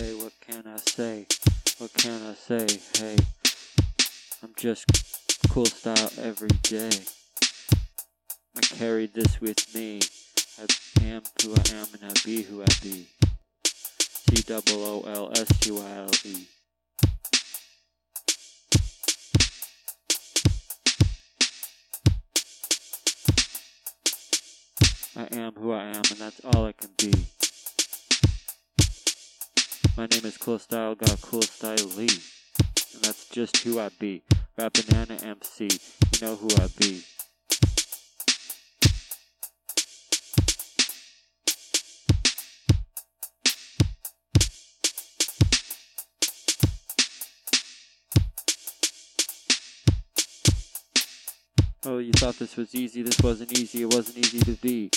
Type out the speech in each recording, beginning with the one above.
say? What can I say? What can I say? Hey, I'm just cool style every day. I carry this with me. I am who I am and I be who I be. C double O L S T Y L E. I am who I am, and that's all I can be. My name is Cool Style, got Cool Style Lee, and that's just who I be. Rap Banana MC, you know who I be. Oh, you thought this was easy. This wasn't easy. It wasn't easy to be.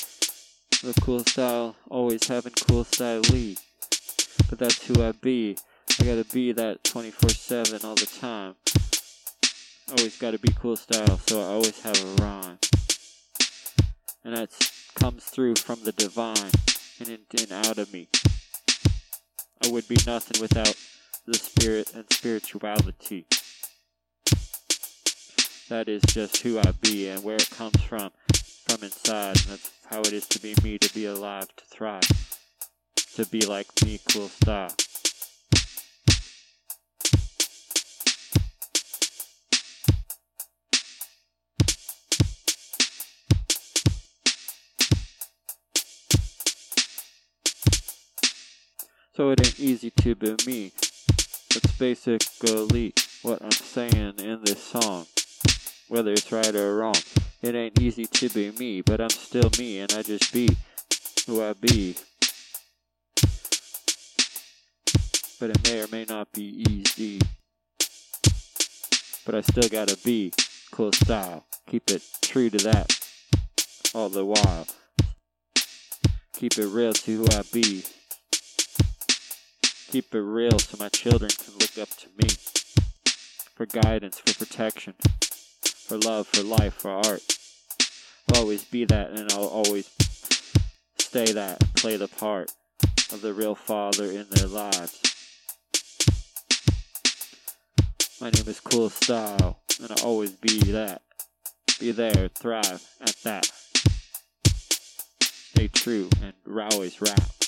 The cool style, always having cool style Lee. But that's who I be. I gotta be that 24 7 all the time. Always gotta be cool style, so I always have a rhyme. And that comes through from the divine and in and out of me. I would be nothing without the spirit and spirituality. That is just who I be and where it comes from, from inside. And that's how it is to be me, to be alive, to thrive, to be like me, cool style. So it ain't easy to be me. That's basically what I'm saying in this song whether it's right or wrong. It ain't easy to be me, but I'm still me, and I just be who I be. But it may or may not be easy. But I still gotta be cool style. Keep it true to that all the while. Keep it real to who I be. Keep it real so my children can look up to me for guidance, for protection for love, for life, for art. I'll always be that, and I'll always stay that, play the part of the real father in their lives. My name is Cool Style, and I'll always be that. Be there, thrive at that. Stay true, and always rap.